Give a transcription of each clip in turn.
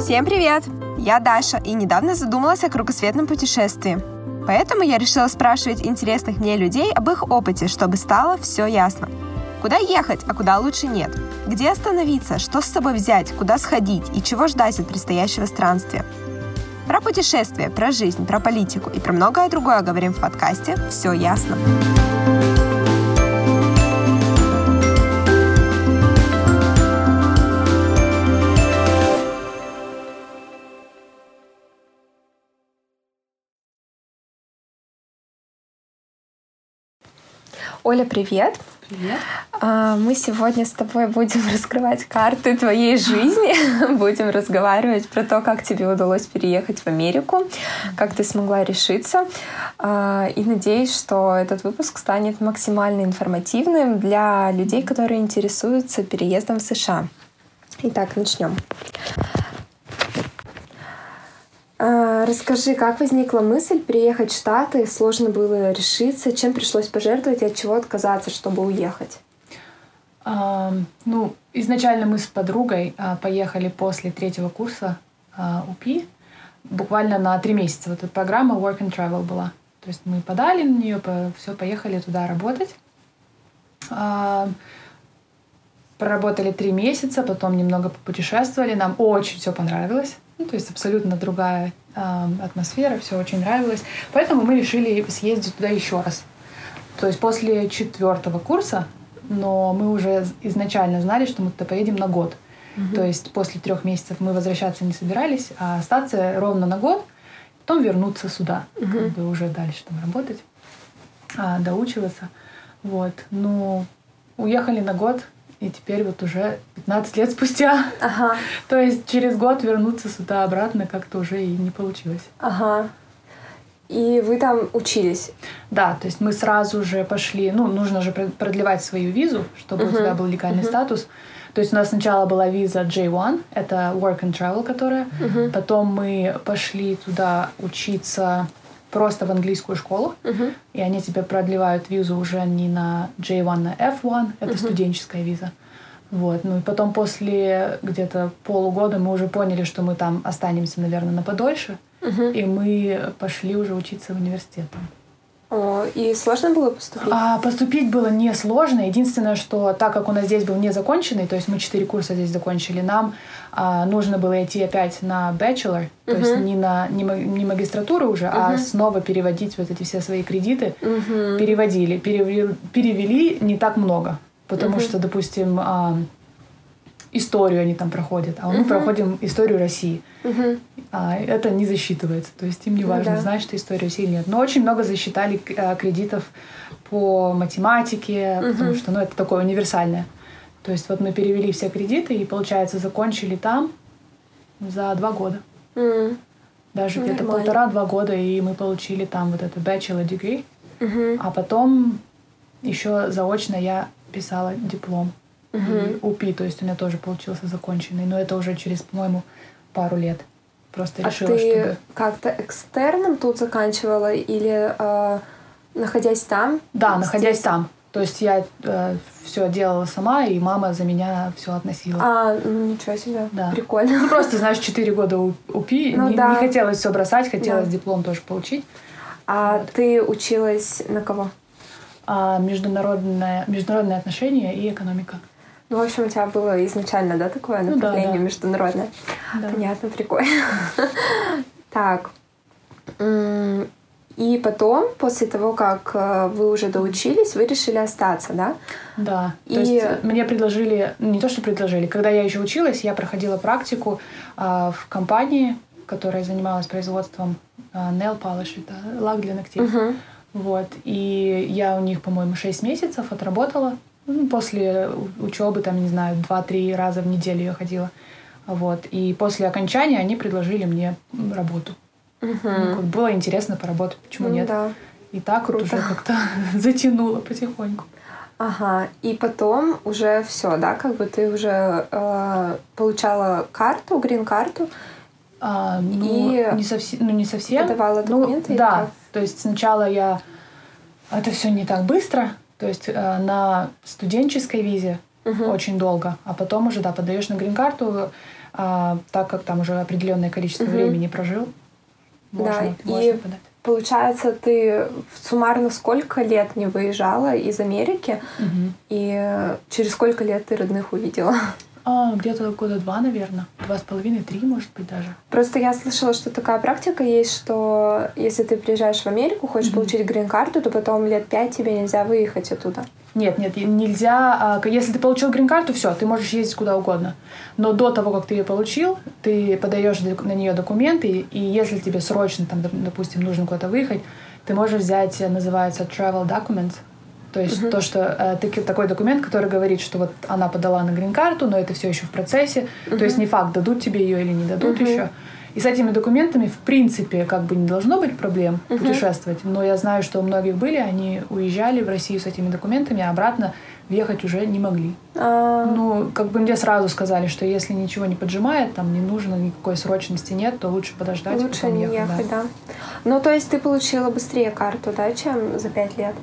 Всем привет! Я Даша и недавно задумалась о кругосветном путешествии. Поэтому я решила спрашивать интересных мне людей об их опыте, чтобы стало все ясно. Куда ехать, а куда лучше нет? Где остановиться, что с собой взять, куда сходить и чего ждать от предстоящего странствия? Про путешествия, про жизнь, про политику и про многое другое говорим в подкасте «Все ясно». Оля, привет! Привет. А, мы сегодня с тобой будем раскрывать карты твоей жизни, будем разговаривать про то, как тебе удалось переехать в Америку, как ты смогла решиться. А, и надеюсь, что этот выпуск станет максимально информативным для людей, которые интересуются переездом в США. Итак, начнем. А, расскажи, как возникла мысль приехать в Штаты? Сложно было решиться? Чем пришлось пожертвовать и от чего отказаться, чтобы уехать? А, ну, изначально мы с подругой а, поехали после третьего курса а, УПИ буквально на три месяца. Вот эта программа Work and Travel была. То есть мы подали на нее, по, все, поехали туда работать. А, проработали три месяца, потом немного попутешествовали. Нам очень все понравилось. Ну, то есть абсолютно другая э, атмосфера, все очень нравилось. Поэтому мы решили съездить туда еще раз. То есть после четвертого курса, но мы уже изначально знали, что мы туда поедем на год. Угу. То есть после трех месяцев мы возвращаться не собирались, а остаться ровно на год, потом вернуться сюда, угу. как бы уже дальше там работать, а, доучиваться. Вот. Ну, уехали на год, и теперь вот уже 15 лет спустя, ага. то есть через год вернуться сюда обратно как-то уже и не получилось. Ага. И вы там учились? Да, то есть мы сразу же пошли, ну, нужно же продлевать свою визу, чтобы uh-huh. у тебя был легальный uh-huh. статус. То есть у нас сначала была виза J1, это Work and Travel, которая. Uh-huh. Потом мы пошли туда учиться просто в английскую школу, uh-huh. и они тебе продлевают визу уже не на J1, на F1, это uh-huh. студенческая виза. Вот. Ну и потом после где-то полугода мы уже поняли, что мы там останемся, наверное, на подольше, uh-huh. и мы пошли уже учиться в университет. О, и сложно было поступить? А, поступить было не сложно. Единственное, что так как у нас здесь был не законченный, то есть мы четыре курса здесь закончили, нам а, нужно было идти опять на bachelor, то uh-huh. есть не на не, не магистратуру уже, uh-huh. а снова переводить вот эти все свои кредиты. Uh-huh. Переводили, перевели, перевели не так много, потому uh-huh. что, допустим, а, историю они там проходят, а мы uh-huh. проходим историю России. Uh-huh. А это не засчитывается, то есть им не важно, uh-huh. знать, что историю России нет. Но очень много засчитали а, кредитов по математике, uh-huh. потому что, ну, это такое универсальное. То есть вот мы перевели все кредиты и, получается, закончили там за два года. Mm. Даже где-то полтора-два года, и мы получили там вот это bachelor degree. Mm-hmm. А потом еще заочно я писала диплом mm-hmm. УПИ, то есть у меня тоже получился законченный, но это уже через, по-моему, пару лет. Просто а решила, ты чтобы... как-то экстерном тут заканчивала или э, находясь там? Да, здесь? находясь там. То есть я э, все делала сама, и мама за меня все относила. А, ну ничего себе. Да. Прикольно. Ну просто, знаешь, 4 года УПИ. Ну, не, да. не хотелось все бросать, хотелось да. диплом тоже получить. А вот. ты училась на кого? А, международное, международные отношения и экономика. Ну, в общем, у тебя было изначально, да, такое направление ну, да, да. международное? Да. Понятно, прикольно. Так. И потом, после того, как э, вы уже доучились, вы решили остаться, да? Да. И... То есть мне предложили, не то что предложили, когда я еще училась, я проходила практику э, в компании, которая занималась производством э, nail polish, это лак для ногтей. Uh-huh. Вот. И я у них, по-моему, 6 месяцев отработала. Ну, после учебы, там, не знаю, 2-3 раза в неделю я ходила. Вот. И после окончания они предложили мне работу. Угу. Ну, было интересно поработать, почему ну, нет? Да. И так Круто. вот уже как-то затянуло потихоньку. Ага, и потом уже все, да, как бы ты уже э, получала карту, грин-карту. А, ну, и не совсем, ну не совсем. Подавала ну, документы. Ну, да, как? то есть сначала я это все не так быстро, то есть э, на студенческой визе угу. очень долго, а потом уже, да, подаешь на грин-карту, а, так как там уже определенное количество угу. времени прожил. Можно, да, можно и подать. получается, ты суммарно сколько лет не выезжала из Америки, угу. и через сколько лет ты родных увидела? А, где-то года два, наверное. Два с половиной, три, может быть, даже. Просто я слышала, что такая практика есть, что если ты приезжаешь в Америку, хочешь mm-hmm. получить грин-карту, то потом лет пять тебе нельзя выехать оттуда. Нет, нет, нельзя. А, если ты получил грин-карту, все, ты можешь ездить куда угодно. Но до того, как ты ее получил, ты подаешь на нее документы, и если тебе срочно, там, допустим, нужно куда-то выехать, ты можешь взять, называется travel documents, то есть uh-huh. то, что э, такой документ, который говорит, что вот она подала на грин-карту, но это все еще в процессе. Uh-huh. То есть не факт, дадут тебе ее или не дадут uh-huh. еще. И с этими документами, в принципе, как бы не должно быть проблем uh-huh. путешествовать. Но я знаю, что у многих были, они уезжали в Россию с этими документами, а обратно въехать уже не могли. А... Ну, как бы мне сразу сказали, что если ничего не поджимает, там не нужно, никакой срочности нет, то лучше подождать. Лучше не ехать, ехать да. да. Ну, то есть ты получила быстрее карту, да, чем за пять лет?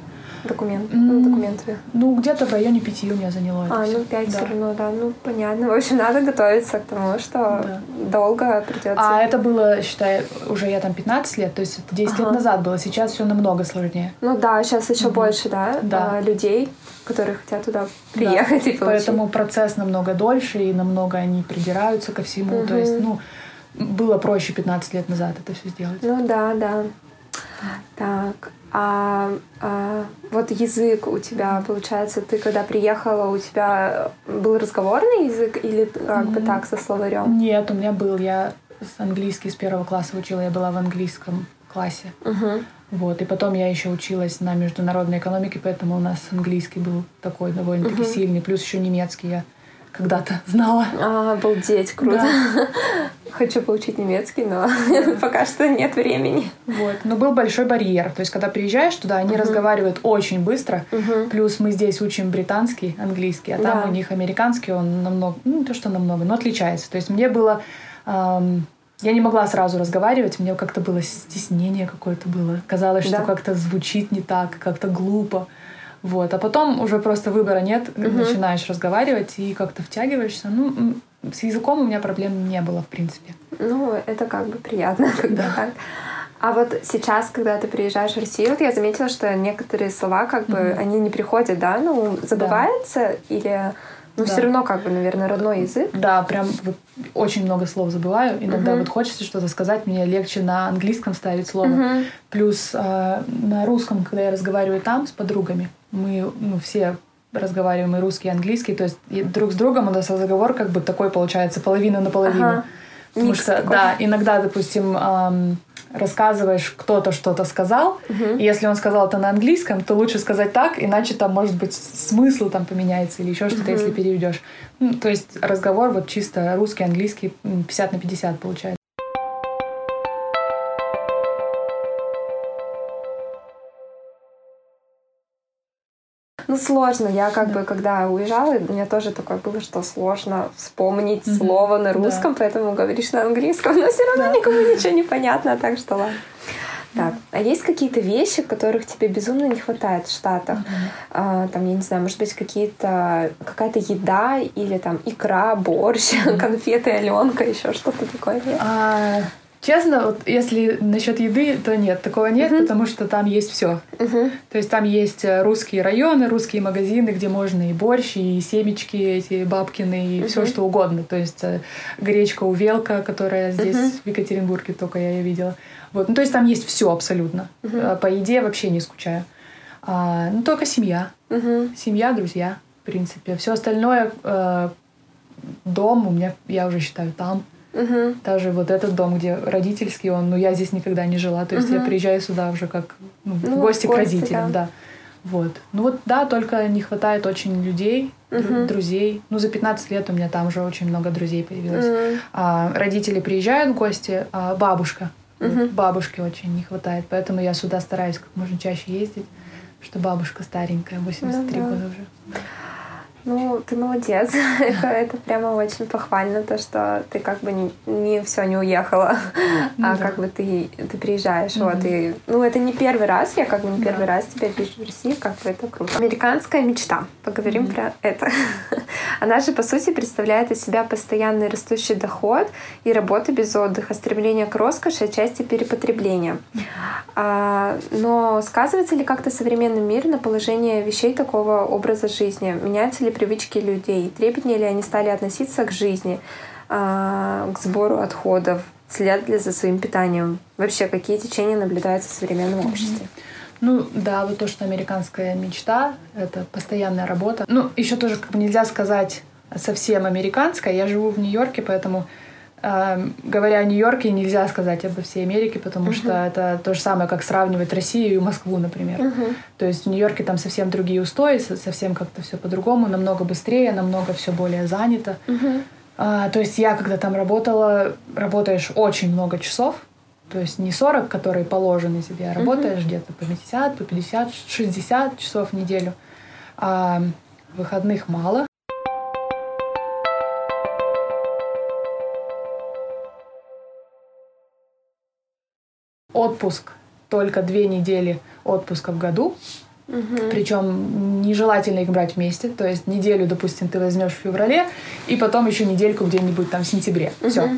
Документ, mm, документы? Ну, где-то в районе пяти у меня заняло А, ну пять да. все равно, да. Ну, понятно. В общем, надо готовиться к тому, что да. долго придется. А это было, считай, уже я там 15 лет, то есть это 10 ага. лет назад было. Сейчас все намного сложнее. Ну да, сейчас еще mm-hmm. больше, да, да. А, людей, которые хотят туда приехать да. и получить. Поэтому процесс намного дольше, и намного они придираются ко всему. Mm-hmm. То есть, ну, было проще 15 лет назад это все сделать. Ну да, да. Так, а, а вот язык у тебя, получается, ты когда приехала, у тебя был разговорный язык или как бы так со словарем? Нет, у меня был. Я английский с первого класса учила, я была в английском классе. Угу. Вот, и потом я еще училась на международной экономике, поэтому у нас английский был такой довольно-таки угу. сильный, плюс еще немецкий я когда-то знала. А, обалдеть, круто. Да. Хочу получить немецкий, но пока что нет времени. Вот. Но был большой барьер. То есть, когда приезжаешь туда, они uh-huh. разговаривают очень быстро. Uh-huh. Плюс мы здесь учим британский, английский, а там да. у них американский, он намного, ну, то, что намного, но отличается. То есть, мне было... Эм, я не могла сразу разговаривать, мне как-то было стеснение какое-то было. Казалось, да. что как-то звучит не так, как-то глупо. Вот. А потом уже просто выбора нет, угу. начинаешь разговаривать и как-то втягиваешься. Ну, с языком у меня проблем не было, в принципе. Ну, это как бы приятно, когда да. так. А вот сейчас, когда ты приезжаешь в Россию, вот я заметила, что некоторые слова, как бы, mm-hmm. они не приходят, да, ну, забывается да. или... Ну, да. все равно, как бы, наверное, родной язык. Да, прям вот очень много слов забываю. Иногда uh-huh. вот хочется что-то сказать, мне легче на английском ставить слово. Uh-huh. Плюс э, на русском, когда я разговариваю там с подругами, мы ну, все разговариваем и русский, и английский, то есть и друг с другом у нас разговор как бы такой получается половина на половину. Ага. Потому Микс что, такой. да, иногда, допустим, эм, рассказываешь, кто-то что-то сказал, угу. и если он сказал это на английском, то лучше сказать так, иначе там, может быть, смысл там поменяется или еще что-то, угу. если переведешь. Ну, то есть разговор вот чисто русский, английский 50 на 50 получается. Сложно. Я как да. бы, когда уезжала, у меня тоже такое было, что сложно вспомнить mm-hmm. слово на русском, да. поэтому говоришь на английском, но все равно да. никому ничего не понятно, так что ладно. Так, а есть какие-то вещи, которых тебе безумно не хватает в Штатах? Uh-huh. А, там, я не знаю, может быть, какие-то какая-то еда или там икра, борщ, uh-huh. конфеты, Аленка, еще что-то такое? Нет? А, Честно, вот если насчет еды, то нет, такого нет, uh-huh. потому что там есть все. Uh-huh. То есть там есть э, русские районы, русские магазины, где можно и борщ, и семечки, эти бабкины, и uh-huh. все что угодно. То есть э, гречка увелка, которая здесь uh-huh. в Екатеринбурге только я ее видела. Вот, ну то есть там есть все абсолютно. Uh-huh. По еде вообще не скучаю. А, ну только семья, uh-huh. семья, друзья, в принципе. Все остальное э, дом у меня, я уже считаю, там. Угу. Даже вот этот дом, где родительский он, ну я здесь никогда не жила, то есть угу. я приезжаю сюда уже как ну, ну, в гости к родителям, да. да. Вот. Ну вот да, только не хватает очень людей, uh друзей. Ну за 15 лет у меня там уже очень много друзей появилось. uh А, родители приезжают в гости, а бабушка. uh Вот, бабушки очень не хватает, поэтому я сюда стараюсь как можно чаще ездить, что бабушка старенькая, 83 ну, да. года уже. Ну, ты молодец. это, это прямо очень похвально, то, что ты как бы не, не все не уехала, ну, а да. как бы ты, ты приезжаешь. Mm-hmm. Вот, и, ну, это не первый раз, я как бы не первый да. раз тебя вижу в России, как бы это круто. Американская мечта. Поговорим mm-hmm. про это. Она же, по сути, представляет из себя постоянный растущий доход и работа без отдыха, стремление к роскоши, отчасти перепотребления. А, но сказывается ли как-то современный мир на положение вещей такого образа жизни? Меняются ли привычки людей? Трепетнее ли они стали относиться к жизни, а, к сбору отходов? Следят ли за своим питанием? Вообще, какие течения наблюдаются в современном обществе? Ну да, вот то, что американская мечта, это постоянная работа. Ну, еще тоже как бы нельзя сказать совсем американская. Я живу в Нью-Йорке, поэтому говоря о Нью-Йорке, нельзя сказать обо всей Америке, потому uh-huh. что это то же самое, как сравнивать Россию и Москву, например. Uh-huh. То есть в Нью-Йорке там совсем другие устои, совсем как-то все по-другому, намного быстрее, намного все более занято. Uh-huh. А, то есть я, когда там работала, работаешь очень много часов, то есть не 40, которые положены тебе, а работаешь mm-hmm. где-то по 50, по 50, 60 часов в неделю. А выходных мало. Отпуск только две недели отпуска в году. Угу. Причем нежелательно их брать вместе. То есть неделю, допустим, ты возьмешь в феврале, и потом еще недельку где-нибудь там в сентябре. Угу. Все.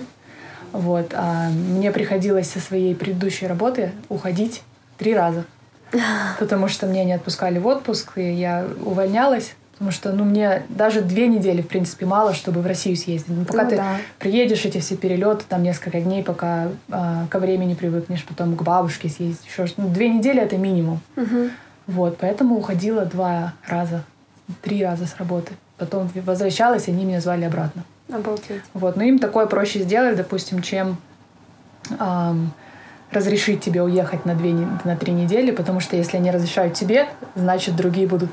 Вот. А мне приходилось со своей предыдущей работы уходить три раза. Потому что меня не отпускали в отпуск, и я увольнялась. Потому что, ну, мне даже две недели, в принципе, мало, чтобы в Россию съездить. Ну, пока ну, ты да. приедешь, эти все перелеты, там несколько дней, пока э, ко времени привыкнешь, потом к бабушке съездить, еще что ну, Две недели — это минимум. Угу. Вот, поэтому уходила два раза, три раза с работы. Потом возвращалась, и они меня звали обратно. Обалдеть. Вот, но им такое проще сделать, допустим, чем эм, разрешить тебе уехать на, две, на три недели, потому что если они разрешают тебе, значит, другие будут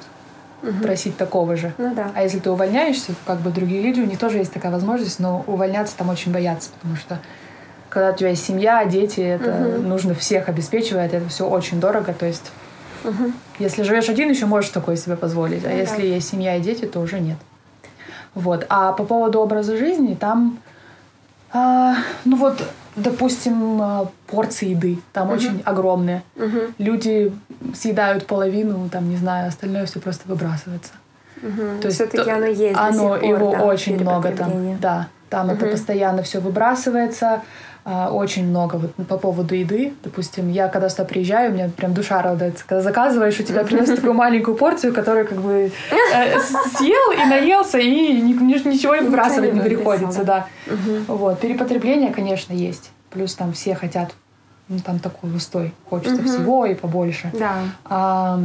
угу. просить такого же. Ну, да. А если ты увольняешься, как бы другие люди, у них тоже есть такая возможность, но увольняться там очень боятся, потому что когда у тебя есть семья, дети, это угу. нужно всех обеспечивать, это все очень дорого, то есть угу. если живешь один, еще можешь такое себе позволить, а ну, если да. есть семья и дети, то уже нет. Вот. А по поводу образа жизни, там, а, ну вот, допустим, а, порции еды там uh очень огромные. uh Люди съедают половину, там, не знаю, остальное все просто выбрасывается. uh То есть все-таки оно есть. Оно пор, его да, очень много там. Да, там uh это постоянно все выбрасывается. А, очень много вот по поводу еды. Допустим, я когда сюда приезжаю, у меня прям душа радуется. Когда заказываешь, у тебя приносят такую маленькую порцию, которую как бы э, съел и наелся, и ничего и выбрасывать не приходится. Да. Вот. Перепотребление, конечно, есть. Плюс там все хотят, ну, там такой устой. Хочется всего и побольше. Да. А,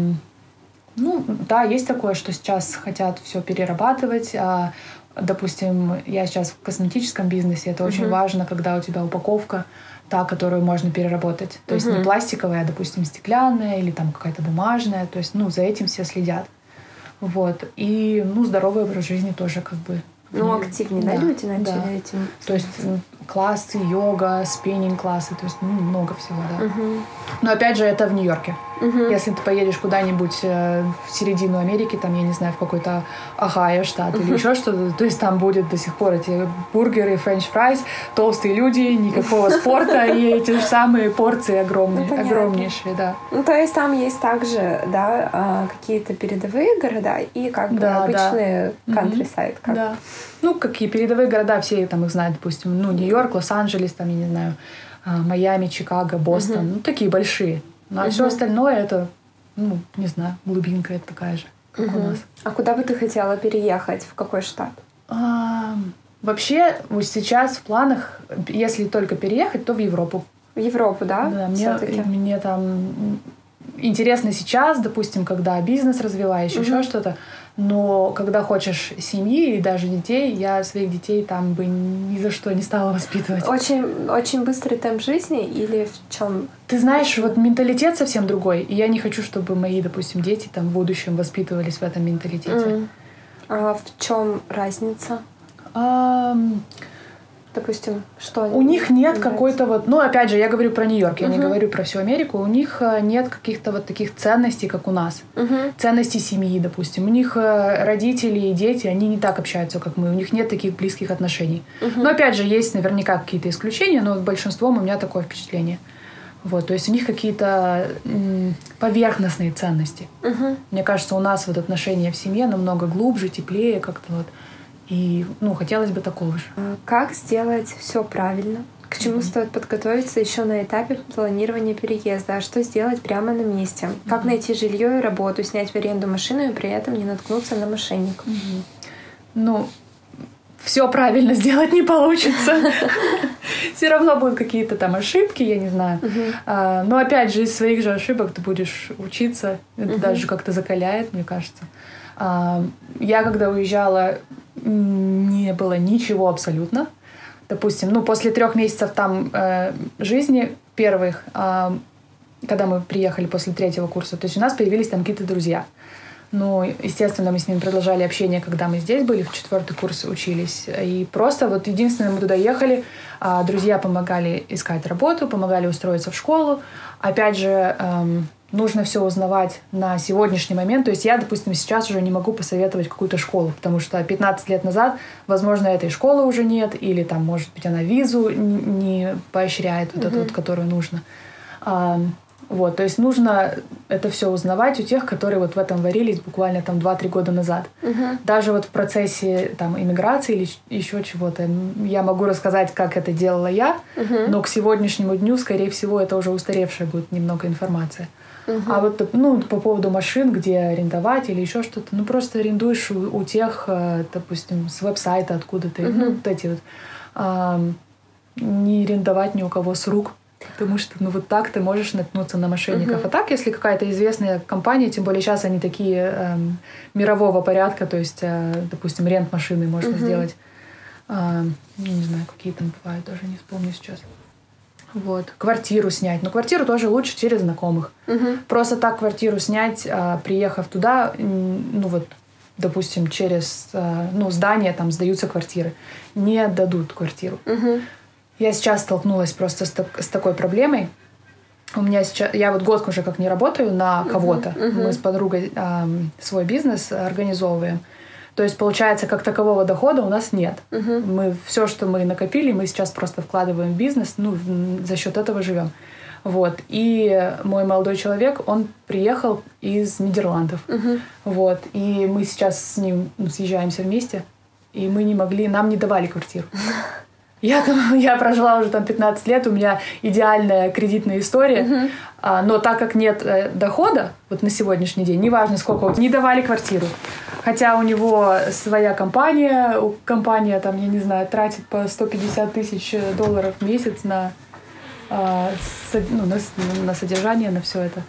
ну, да, есть такое, что сейчас хотят все перерабатывать. А Допустим, я сейчас в косметическом бизнесе, это uh-huh. очень важно, когда у тебя упаковка та, которую можно переработать. То uh-huh. есть не пластиковая, а, допустим, стеклянная или там какая-то бумажная. То есть, ну, за этим все следят. Вот. И, ну, здоровый образ жизни тоже как бы ну, активнее, да, да люди начали да. этим. То есть классы, йога, spinning классы, то есть ну, много всего, да. Угу. Но опять же, это в Нью-Йорке. Угу. Если ты поедешь куда-нибудь э, в середину Америки, там, я не знаю, в какой-то Ohio штат угу. или еще что-то, то есть там будет до сих пор эти бургеры, french fries, толстые люди, никакого спорта и эти же самые порции огромные, ну, огромнейшие, да. Ну, то есть там есть также, да, а, какие-то передовые города и как бы да, обычные да. countryside. Как. Да. Ну, какие передовые города, все там их знают, допустим, ну, Нью-Йорк, Лос-Анджелес, там, я не знаю, а, Майами, Чикаго, Бостон, угу. ну, такие большие. Ну, а угу. все остальное это, ну, не знаю, глубинка это такая же, как угу. у нас. А куда бы ты хотела переехать? В какой штат? А, вообще, вот сейчас в планах, если только переехать, то в Европу. В Европу, да? Да, мне, мне там интересно сейчас, допустим, когда бизнес развиваешь, угу. еще что-то. Но когда хочешь семьи и даже детей, я своих детей там бы ни за что не стала воспитывать. Очень, очень быстрый темп жизни или в чем? Ты знаешь, вот менталитет совсем другой. И я не хочу, чтобы мои, допустим, дети там в будущем воспитывались в этом менталитете. Mm. А в чем разница? А, допустим, что У них нет какой-то вот, ну опять же, я говорю про Нью-Йорк, я uh-huh. не говорю про всю Америку. У них э, нет каких-то вот таких ценностей, как у нас, uh-huh. ценностей семьи, допустим. У них э, родители и дети, они не так общаются, как мы. У них нет таких близких отношений. Uh-huh. Но опять же, есть наверняка какие-то исключения, но большинством у меня такое впечатление. Вот, то есть у них какие-то поверхностные ценности. Uh-huh. Мне кажется, у нас вот отношения в семье намного глубже, теплее, как-то вот. И, ну, хотелось бы такого же. А как сделать все правильно? К чему mm-hmm. стоит подготовиться еще на этапе планирования переезда? А что сделать прямо на месте? Mm-hmm. Как найти жилье и работу, снять в аренду машину и при этом не наткнуться на мошенников? Mm-hmm. Ну, все правильно сделать не получится. Все равно будут какие-то там ошибки, я не знаю. А, но опять же, из своих же ошибок ты будешь учиться. Это даже как-то закаляет, мне кажется. А, я когда уезжала, не было ничего абсолютно. Допустим, ну, после трех месяцев там э, жизни первых, э, когда мы приехали после третьего курса, то есть у нас появились там какие-то друзья. Ну, естественно, мы с ними продолжали общение, когда мы здесь были, в четвертый курс учились. И просто вот единственное, мы туда ехали, а друзья помогали искать работу, помогали устроиться в школу. Опять же, эм, нужно все узнавать на сегодняшний момент. То есть я, допустим, сейчас уже не могу посоветовать какую-то школу, потому что 15 лет назад, возможно, этой школы уже нет, или там, может быть, она визу не поощряет вот mm-hmm. эту вот, которую нужно. А, вот, то есть нужно это все узнавать у тех, которые вот в этом варились буквально там 2-3 года назад. Uh-huh. Даже вот в процессе там иммиграции или еще чего-то я могу рассказать, как это делала я, uh-huh. но к сегодняшнему дню, скорее всего, это уже устаревшая будет немного информация. Угу. А вот ну, по поводу машин, где арендовать или еще что-то, ну просто арендуешь у, у тех, э, допустим, с веб-сайта откуда-то, угу. ну вот эти вот. А, не арендовать ни у кого с рук, Потому что, ну, вот так ты можешь наткнуться на мошенников. Uh-huh. А так, если какая-то известная компания, тем более сейчас они такие эм, мирового порядка, то есть, э, допустим, рент машины можно uh-huh. сделать. Э, не знаю, какие там бывают, даже не вспомню сейчас. Вот. Квартиру снять. Но квартиру тоже лучше через знакомых. Угу. Просто так квартиру снять, а, приехав туда, ну вот, допустим, через а, ну, здание там сдаются квартиры. Не дадут квартиру. Угу. Я сейчас столкнулась просто с, так, с такой проблемой. У меня сейчас, я вот год уже как не работаю на кого-то. Uh-huh. Мы с подругой э, свой бизнес организовываем. То есть, получается, как такового дохода у нас нет. Угу. Мы все, что мы накопили, мы сейчас просто вкладываем в бизнес, ну, за счет этого живем. Вот. И мой молодой человек, он приехал из Нидерландов. Угу. Вот. И мы сейчас с ним ну, съезжаемся вместе. И мы не могли, нам не давали квартиру. Я, там, я прожила уже там 15 лет, у меня идеальная кредитная история, uh-huh. а, но так как нет э, дохода вот на сегодняшний день, неважно сколько, не давали квартиру. Хотя у него своя компания, компания там, я не знаю, тратит по 150 тысяч долларов в месяц на, а, ну, на, на содержание, на все это.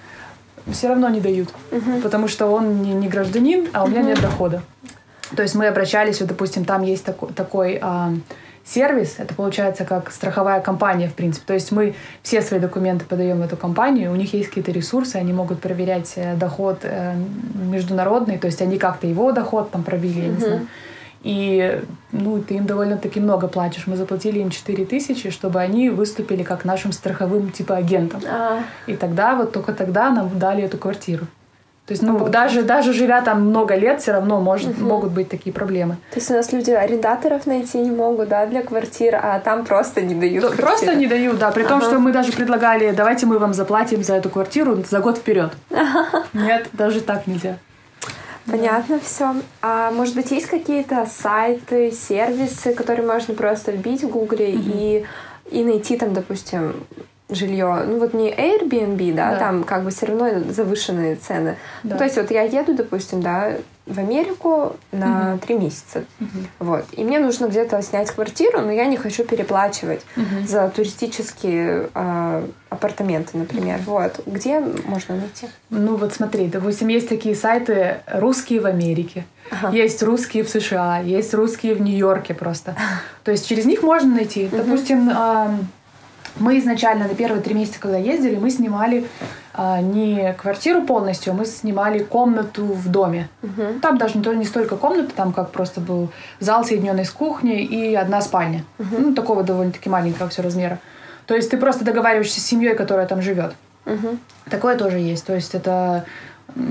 Все равно не дают, uh-huh. потому что он не, не гражданин, а у меня uh-huh. нет дохода. То есть мы обращались, вот, допустим, там есть такой, такой сервис, это получается как страховая компания, в принципе. То есть мы все свои документы подаем в эту компанию, у них есть какие-то ресурсы, они могут проверять э, доход э, международный, то есть они как-то его доход там пробили, я не знаю. И ну, ты им довольно-таки много платишь. Мы заплатили им 4 тысячи, чтобы они выступили как нашим страховым типа агентом. А. И тогда, вот только тогда нам дали эту квартиру. То есть, ну, даже, даже живя там много лет, все равно может, угу. могут быть такие проблемы. То есть у нас люди арендаторов найти не могут, да, для квартир, а там просто не дают. Квартиры. Просто не дают, да. При ага. том, что мы даже предлагали, давайте мы вам заплатим за эту квартиру за год вперед. Нет, даже так нельзя. Понятно да. все. А может быть, есть какие-то сайты, сервисы, которые можно просто вбить в Гугле угу. и, и найти там, допустим, жилье, ну вот не Airbnb, да, да. там как бы все равно завышенные цены. Да. Ну, то есть вот я еду, допустим, да, в Америку на три угу. месяца, угу. вот, и мне нужно где-то снять квартиру, но я не хочу переплачивать угу. за туристические э, апартаменты, например, вот, где можно найти? Ну вот смотри, допустим, есть такие сайты русские в Америке. Ага. Есть русские в США, есть русские в Нью-Йорке просто. То есть через них можно найти. Допустим, мы изначально на первые три месяца, когда ездили, мы снимали а, не квартиру полностью, мы снимали комнату в доме. Мгм. Там даже не, не столько комнаты, там как просто был зал, соединенный с кухней и одна спальня. Ну, такого довольно-таки маленького все размера. То есть ты просто договариваешься с семьей, которая там живет. Мгм. Такое тоже есть. То есть это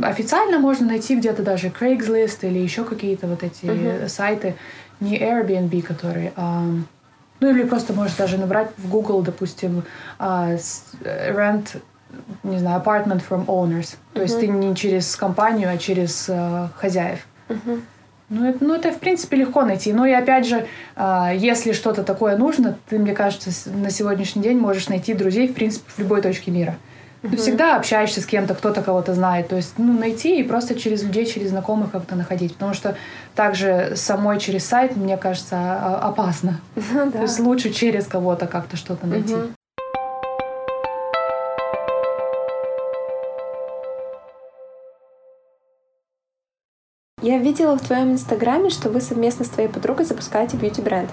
официально можно найти где-то даже Craigslist или еще какие-то вот эти Мгм. сайты, не Airbnb, которые, а, ну или просто можешь даже набрать в Google, допустим, а, э, rent, не знаю, apartment from owners. То есть ты не через компанию, а через э, хозяев. Мгм. Ну это, ну, это, в принципе, легко найти. Ну, и опять же, а, если что-то такое нужно, ты, мне кажется, на сегодняшний день можешь найти друзей, в принципе, в любой точке мира. Ты всегда общаешься с кем-то, кто-то кого-то знает. То есть, ну, найти и просто через людей, через знакомых как-то находить. Потому что также самой через сайт, мне кажется, а- опасно. Ну То да. есть лучше через кого-то как-то что-то найти. Мгм. Я видела в твоем инстаграме, что вы совместно с твоей подругой запускаете бьюти-бренд.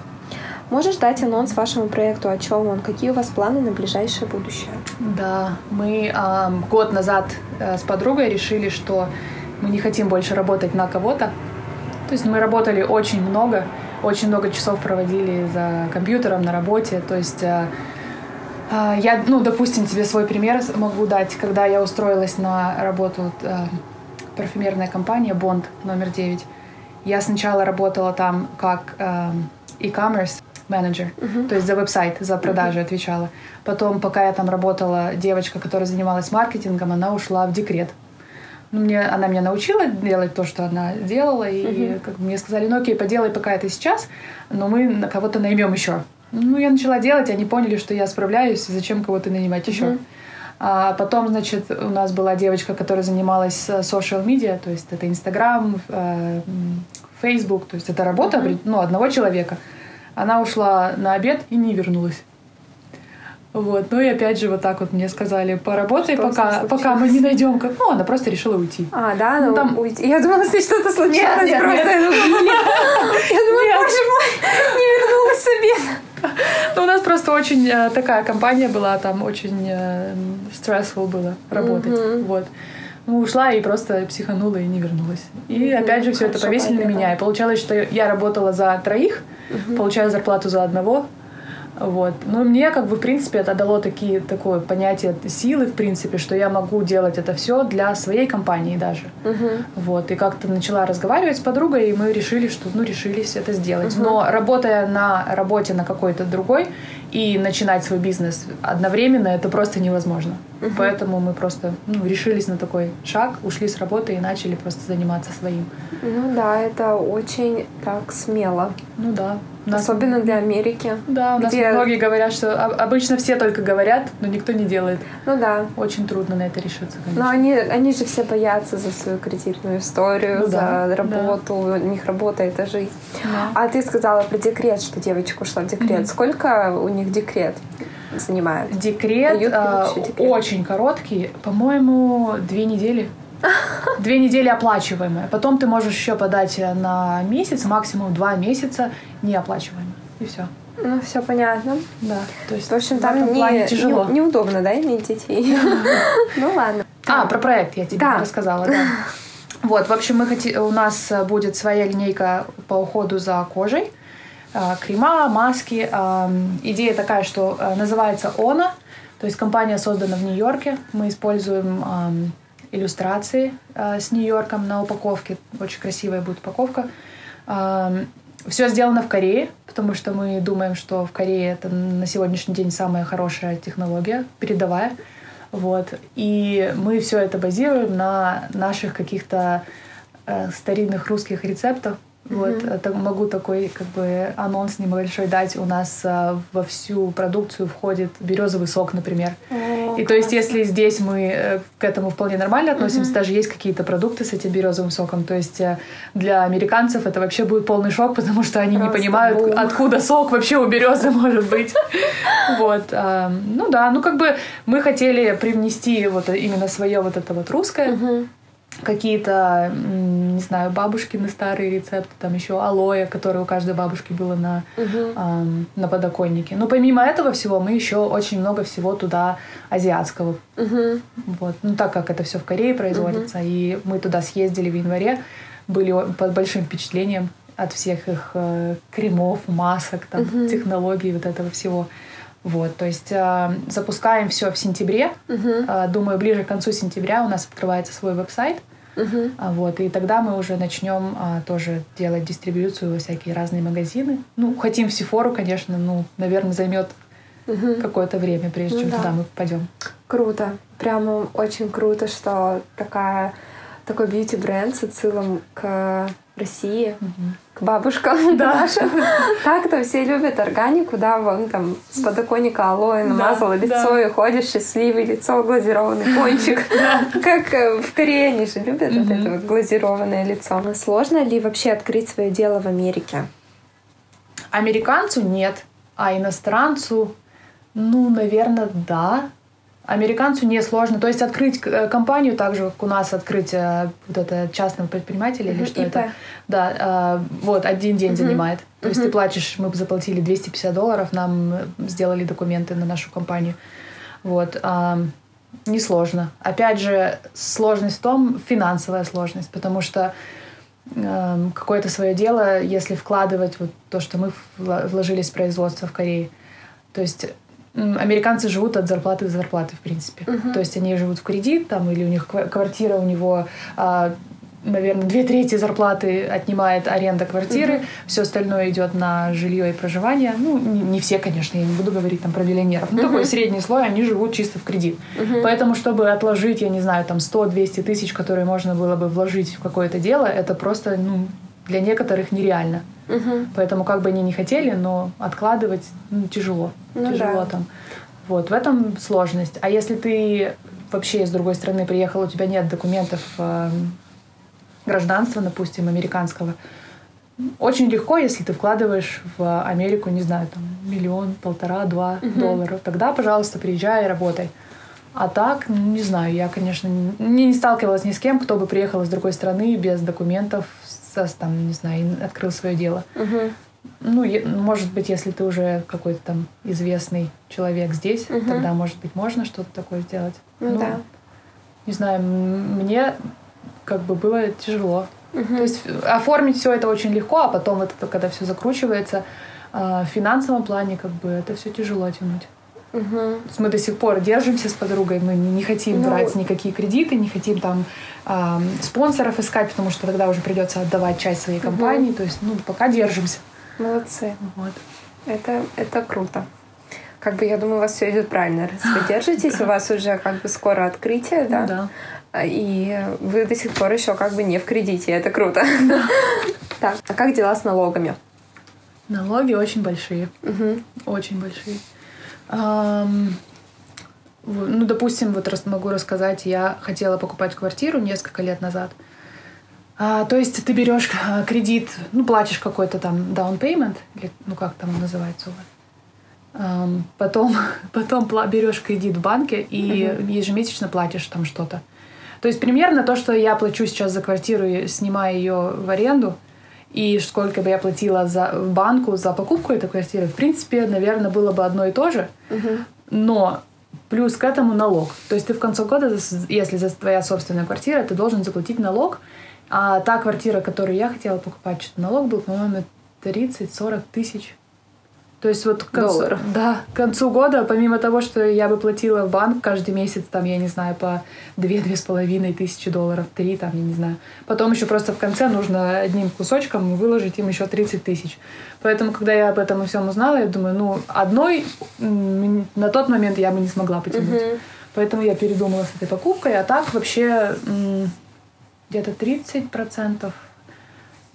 Можешь дать анонс вашему проекту, о чем он, какие у вас планы на ближайшее будущее? Да, мы ам, год назад э, с подругой решили, что мы не хотим больше работать на кого-то. То есть мы работали очень много, очень много часов проводили за компьютером на работе. То есть э, э, я, ну, допустим, тебе свой пример могу дать. Когда я устроилась на работу, э, парфюмерная компания Bond номер 9, я сначала работала там как эм, e-commerce менеджер, то есть за веб-сайт, за продажи отвечала. Потом, пока я там работала, девочка, которая занималась маркетингом, она ушла в декрет. Ну, мне, она меня научила делать то, что она делала, и как бы мне сказали, ну окей, поделай пока это сейчас, но мы на кого-то наймем еще. Ну, я начала делать, они поняли, что я справляюсь, зачем кого-то нанимать еще. А потом, значит, у нас была девочка, которая занималась э, social media, то есть это Инстаграм, э, Facebook, то есть это работа ну, одного человека. Она ушла на обед и не вернулась. Вот, ну и опять же вот так вот мне сказали, поработай, Что пока, пока мы не найдем как. Ну, она просто решила уйти. А, да, Ну, там- уйти. Я думала, если что-то случилось, Нет, нет, просто. нет. Я думала, боже мой, не вернулась с обеда. Ну, у нас просто очень э, такая компания была, там очень э, stressful было работать. Вот. Ну, ушла и просто психанула и не вернулась. И опять же все это повесили на меня. И получалось, что я работала за троих, получаю зарплату за одного. Вот. Ну, мне, как бы, в принципе, это дало такие, такое понятие силы, в принципе, что я могу делать это все для своей компании даже. Мгм. Вот, и как-то начала разговаривать с подругой, и мы решили, что, ну, решились это сделать. Но работая на работе на какой-то другой и начинать свой бизнес одновременно, это просто невозможно. Поэтому мы просто ну, решились на такой шаг, ушли с работы и начали просто заниматься своим. Ну да, это очень так смело. Ну да. нас- Особенно для Америки. Да, у нас где- многие говорят, что об- обычно все только говорят, но никто не делает. Ну да. Очень трудно на это решиться, Но конечно. они, они же все боятся за свою кредитную историю, Ну да, за да. работу. У них работа — это жизнь. Да. А ты сказала про декрет, что девочка ушла в декрет. Сколько у них декрет занимает? Декрет, декрет? очень короткий, по-моему, две недели. Две недели оплачиваемые. Потом ты можешь еще подать на месяц, максимум два месяца неоплачиваемые. И все. Ну, все понятно. Да. То есть В общем, там не, тяжело. не- неудобно, да, иметь детей? Ну ладно. А, про проект я тебе рассказала, да. Вот, в общем, мы хоти... у нас э, будет своя линейка по уходу за кожей. А, Крема, маски. Ам, Идея такая, что э, называется ОНА. То есть компания создана в Нью-Йорке. Мы используем ам, иллюстрации э, с Нью-Йорком на упаковке. Очень красивая будет упаковка. Все сделано в Корее, потому что мы думаем, что в Корее это на сегодняшний день самая хорошая технология, передовая. Вот. И мы все это базируем на наших каких-то э, старинных русских рецептах. Вот, это могу такой как бы анонс небольшой дать. У нас э, во всю продукцию входит березовый сок, например. И то есть, если здесь мы э, к этому вполне нормально относимся, даже есть какие-то продукты с этим березовым соком. То есть для американцев это вообще будет полный шок, потому что они не Просто понимают, бум. откуда сок вообще у березы может быть. Вот. а, Ну да, ну как бы мы хотели привнести вот именно свое вот это вот русское, какие-то, не знаю, бабушкины старые рецепты, там еще алоэ, которое у каждой бабушки было на, Мгм. ам, на подоконнике. Но помимо этого всего мы еще очень много всего туда азиатского. Мгм. Вот. Ну, так как это все в Корее производится, и мы туда съездили в январе, были под большим впечатлением от всех их э, кремов, масок, там, технологий, вот этого всего. Вот, то есть э, запускаем все в сентябре. Мгм. Э, думаю, ближе к концу сентября у нас открывается свой веб-сайт. А, Вот, и тогда мы уже начнем а, тоже делать дистрибьюцию во всякие разные магазины. Ну, хотим в Сифору, конечно, ну, наверное, займет Мгм. какое-то время, прежде Ну чем да. туда мы попадем. Круто. Прямо очень круто, что такая, такой бьюти-бренд с отсылом к России, к бабушкам Да. нашим. Так-то все любят органику, да, вон там с подоконника алоэ намазала Да, лицо и ходишь счастливый, лицо глазированный, пончик. Как э, в Корее они же любят вот это вот глазированное лицо. Сложно ли вообще открыть свое дело в Америке? Американцу нет, а иностранцу, ну, наверное, да. Американцу не сложно. То есть открыть э, компанию так же, как у нас открыть э, вот это частного предпринимателя или что это. Да, э, вот один день занимает. То есть ты платишь, мы заплатили 250 долларов, нам сделали документы на нашу компанию. Вот. а, Несложно. Опять же, сложность в том, финансовая сложность, потому что эм, какое-то свое дело, если вкладывать вот то, что мы вложились в производство в Корее. То есть американцы живут от зарплаты до зарплаты, в принципе. Мгм. То есть они живут в кредит, там, или у них ква- квартира, у него, а, наверное, две трети зарплаты отнимает аренда квартиры, все остальное идет на жилье и проживание. Ну, не, не все, конечно, я не буду говорить там про миллионеров. Ну, такой средний слой, они живут чисто в кредит. Поэтому, чтобы отложить, я не знаю, там 100-200 тысяч, которые можно было бы вложить в какое-то дело, это просто, ну, для некоторых нереально. Мгм. Поэтому как бы они не хотели, но откладывать ну, тяжело. Ну тяжело да. там. Вот, в этом сложность. А если ты вообще из другой страны приехал, у тебя нет документов эм, гражданства, допустим, американского, очень легко, если ты вкладываешь в Америку, не знаю, там миллион, полтора, два доллара. Тогда, пожалуйста, приезжай и работай. А так, ну, не знаю, я, конечно, не, не сталкивалась ни с кем, кто бы приехал из другой страны без документов, со, там, не знаю, открыл свое дело. Мгм. Ну, е- может быть, если ты уже какой-то там известный человек здесь, Мгм. тогда, может быть, можно что-то такое сделать. Ну Но, да. Не знаю, мне как бы было тяжело. Мгм. То есть оформить все это очень легко, а потом это, когда все закручивается, а, в финансовом плане как бы это все тяжело тянуть. Есть мы до сих пор держимся с подругой, мы не, не хотим Ну, брать никакие кредиты, не хотим там ам, спонсоров искать, потому что тогда уже придется отдавать часть своей компании. То есть, ну, пока держимся. Молодцы. Вот. Это, это круто. Как бы я думаю, у вас все идет правильно. Раз вы держитесь, у вас уже как бы скоро открытие, да? Ну да. А, И вы до сих пор еще как бы не в кредите. Это круто. Так, а как дела с налогами? Налоги очень большие. Очень большие. Ну, допустим, вот раз могу рассказать, я хотела покупать квартиру несколько лет назад. А, то есть ты берешь а, кредит, ну, платишь какой-то там down payment, или, ну, как там он называется у вас. Потом потом берешь кредит в банке и ежемесячно платишь там что-то. То есть примерно то, что я плачу сейчас за квартиру, и снимая ее в аренду, и сколько бы я платила за, в банку за покупку этой квартиры, в принципе, наверное, было бы одно и то же. Но плюс к этому налог. То есть ты в конце года, если за твоя собственная квартира, ты должен заплатить налог. А та квартира, которую я хотела покупать, что-то налог был, по-моему, 30-40 тысяч. То есть вот к концу, Долларов. да, к концу года, помимо того, что я бы платила в банк каждый месяц, там, я не знаю, по 2-2,5 тысячи долларов, 3, там, я не знаю. Потом еще просто в конце нужно одним кусочком выложить им еще 30 тысяч. Поэтому, когда я об этом всем узнала, я думаю, ну, одной на тот момент я бы не смогла потянуть. Мгм. Поэтому я передумала с этой покупкой, а так вообще где-то 30%,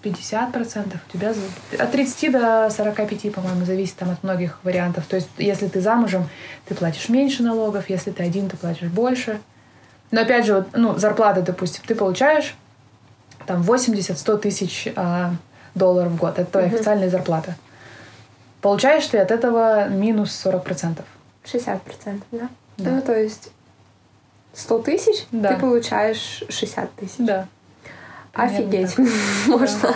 50% у тебя от 30 до 45, по-моему, зависит там от многих вариантов. То есть, если ты замужем, ты платишь меньше налогов, если ты один, ты платишь больше. Но опять же, вот, ну, зарплата, допустим, ты получаешь там 80-100 тысяч а, долларов в год. Это твоя официальная зарплата. Получаешь ты от этого минус 40%. 60%, да? Да. Ну, то есть 100 тысяч, Да. ты получаешь 60 тысяч. Да. Офигеть, можно.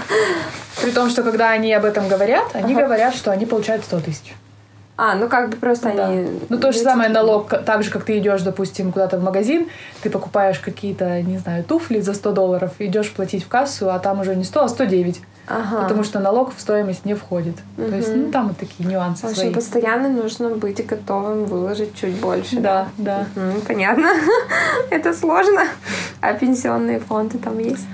При том, что когда они об этом говорят, они ага. говорят, что они получают 100 тысяч. А, ну как бы просто да. они... Ну то же самое налог, так же, как ты идешь, допустим, куда-то в магазин, ты покупаешь какие-то, не знаю, туфли за 100 долларов, идешь платить в кассу, а там уже не 100, а 109. Ага. Потому что налог в стоимость не входит. Угу. То есть, ну, там вот такие нюансы в общем, свои. постоянно нужно быть готовым выложить чуть больше. Да, да. Угу, понятно. Это сложно. А пенсионные фонды там есть?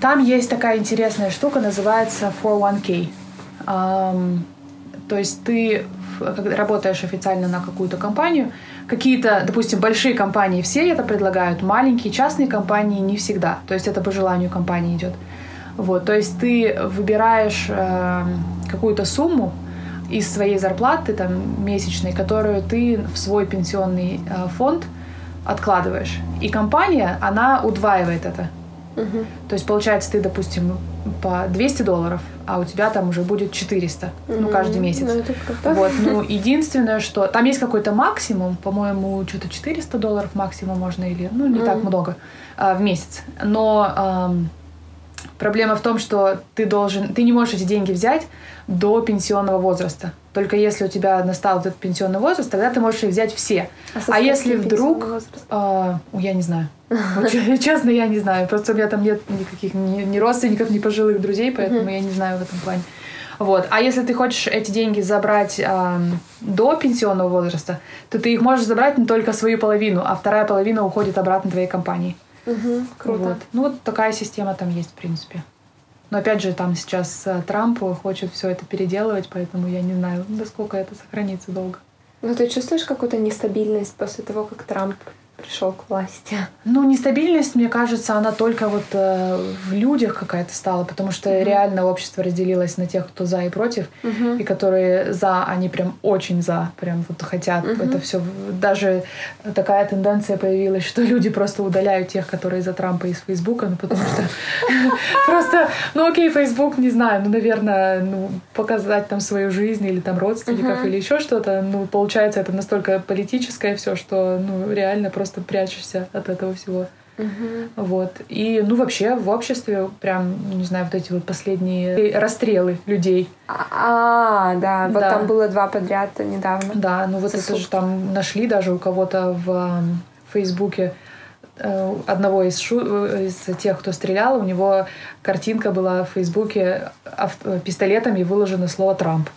Там есть такая интересная штука, называется 401k. Um, то есть ты когда работаешь официально на какую-то компанию, какие-то, допустим, большие компании все это предлагают, маленькие частные компании не всегда. То есть это по желанию компании идет. Вот, то есть ты выбираешь э, какую-то сумму из своей зарплаты там месячной, которую ты в свой пенсионный э, фонд откладываешь. И компания, она удваивает это. Угу. То есть, получается, ты, допустим, по 200 долларов, а у тебя там уже будет 400, угу. ну, каждый месяц. Ну, это круто. Вот, ну, единственное, что... Там есть какой-то максимум, по-моему, что-то 400 долларов максимум можно или... Ну, не угу. так много а, в месяц. Но... А, Проблема в том, что ты должен, ты не можешь эти деньги взять до пенсионного возраста. Только если у тебя настал этот пенсионный возраст, тогда ты можешь их взять все. А, а если вдруг, э, я не знаю, вот, честно, я не знаю. Просто у меня там нет никаких ни, ни родственников, ни пожилых друзей, поэтому я не знаю в этом плане. Вот. А если ты хочешь эти деньги забрать э, до пенсионного возраста, то ты их можешь забрать не только свою половину, а вторая половина уходит обратно твоей компании. Угу, круто. Вот. Ну вот такая система там есть, в принципе. Но опять же, там сейчас э, Трамп хочет все это переделывать, поэтому я не знаю, насколько это сохранится долго. Ну ты чувствуешь какую-то нестабильность после того, как Трамп пришел к власти? Ну, нестабильность, мне кажется, она только вот э, в людях какая-то стала, потому что mm-hmm. реально общество разделилось на тех, кто за и против, mm-hmm. и которые за, они прям очень за, прям вот хотят mm-hmm. это все. Даже такая тенденция появилась, что люди просто удаляют тех, которые за Трампа из Фейсбука, ну потому что просто, ну окей, Фейсбук, не знаю, ну, наверное, ну, показать там свою жизнь или там родственников или еще что-то, ну, получается, это настолько политическое все, что, ну, реально просто просто прячешься от этого всего. Угу. Вот. И, ну, вообще в обществе прям, не знаю, вот эти вот последние расстрелы людей. А, да, вот да. там было два подряд недавно. Да, ну вот это же там нашли даже у кого-то в Фейсбуке э, одного из, шу... из тех, кто стрелял, у него картинка была в Фейсбуке пистолетами выложено слово «Трамп».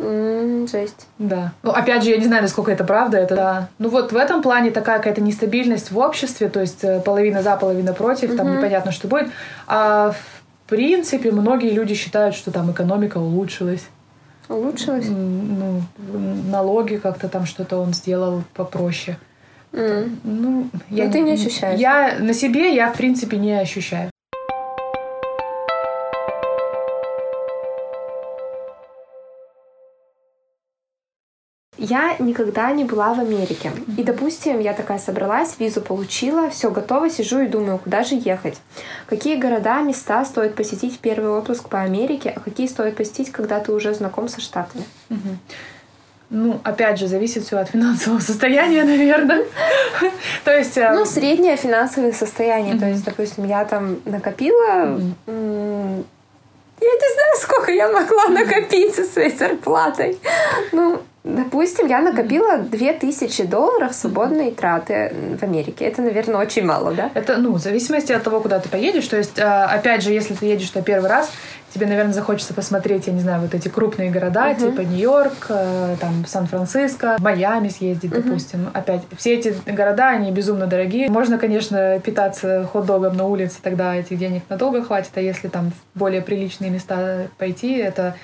Mm, жесть. Да. Ну, опять же, я не знаю, насколько это правда. Это да. Ну вот в этом плане такая какая-то нестабильность в обществе, то есть э, половина за, половина против, mm-hmm. там непонятно, что будет. А в принципе, многие люди считают, что там экономика улучшилась. Улучшилась? Ну, налоги как-то там что-то он сделал попроще. Mm. Ну, я Но ты не ощущаешь? Я на себе я, в принципе, не ощущаю. Я никогда не была в Америке. И, допустим, я такая собралась, визу получила, все готово, сижу и думаю, куда же ехать. Какие города, места стоит посетить в первый отпуск по Америке, а какие стоит посетить, когда ты уже знаком со Штатами? Ну, опять же, зависит все от финансового состояния, наверное. То есть... Э, ну, среднее финансовое состояние. То есть, допустим, я там накопила... Я не знаю, сколько я могла накопить со своей зарплатой. Ну, Допустим, я накопила 2000 долларов свободной траты в Америке. Это, наверное, очень мало, да? Это, ну, в зависимости от того, куда ты поедешь. То есть, а, опять же, если ты едешь на первый раз, тебе, наверное, захочется посмотреть, я не знаю, вот эти крупные города, uh-huh. типа Нью-Йорк, э, там, Сан-Франциско, Майами съездить, uh-huh. допустим. Опять, все эти города, они безумно дорогие. Можно, конечно, питаться хот-догом на улице, тогда этих денег надолго хватит, а если там в более приличные места пойти, это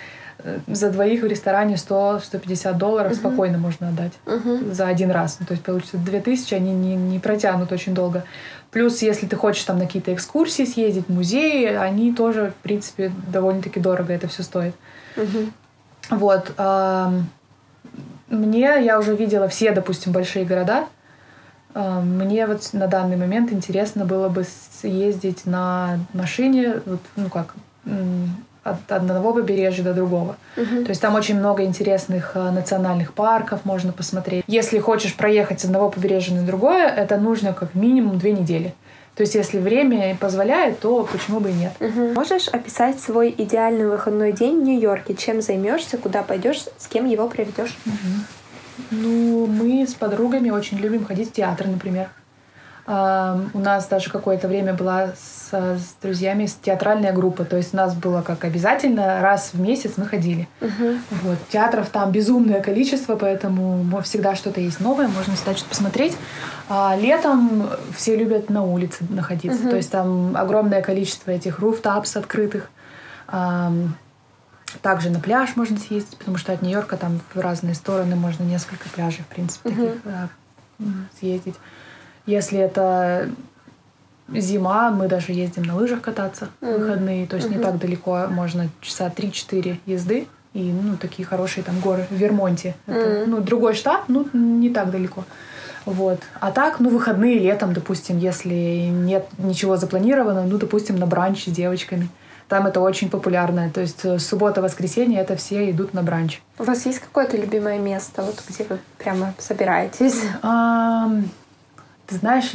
за двоих в ресторане 100-150 долларов uh-huh. спокойно можно отдать uh-huh. за один раз. Ну, то есть получится 2000, они не, не протянут очень долго. Плюс, если ты хочешь там на какие-то экскурсии съездить, музеи, они тоже, в принципе, довольно-таки дорого это все стоит. Uh-huh. Вот. Мне, я уже видела все, допустим, большие города. Мне вот на данный момент интересно было бы съездить на машине, вот, ну как, от одного побережья до другого. Uh-huh. То есть там очень много интересных э, национальных парков можно посмотреть. Если хочешь проехать с одного побережья на другое, это нужно как минимум две недели. То есть, если время позволяет, то почему бы и нет. Угу. Можешь описать свой идеальный выходной день в Нью-Йорке? Чем займешься, куда пойдешь, с кем его проведешь? Угу. Ну, мы с подругами очень любим ходить в театр, например. У нас даже какое-то время была с, с друзьями театральная группа. То есть у нас было как обязательно раз в месяц мы ходили. Uh-huh. Вот. Театров там безумное количество, поэтому всегда что-то есть новое, можно всегда что-то посмотреть. А летом все любят на улице находиться. Uh-huh. То есть там огромное количество этих руфтапс открытых. Также на пляж можно съездить, потому что от Нью-Йорка там в разные стороны можно несколько пляжей, в принципе, таких съездить. Если это зима, мы даже ездим на лыжах кататься в mm-hmm. выходные, то есть mm-hmm. не так далеко, можно часа 3-4 езды, и ну, такие хорошие там горы в Вермонте. Это, mm-hmm. ну, другой штат, ну, не так далеко. Вот. А так, ну, выходные летом, допустим, если нет ничего запланировано, ну, допустим, на бранч с девочками. Там это очень популярно. То есть э, суббота-воскресенье это все идут на бранч. У вас есть какое-то любимое место, вот где вы прямо собираетесь? Ты знаешь,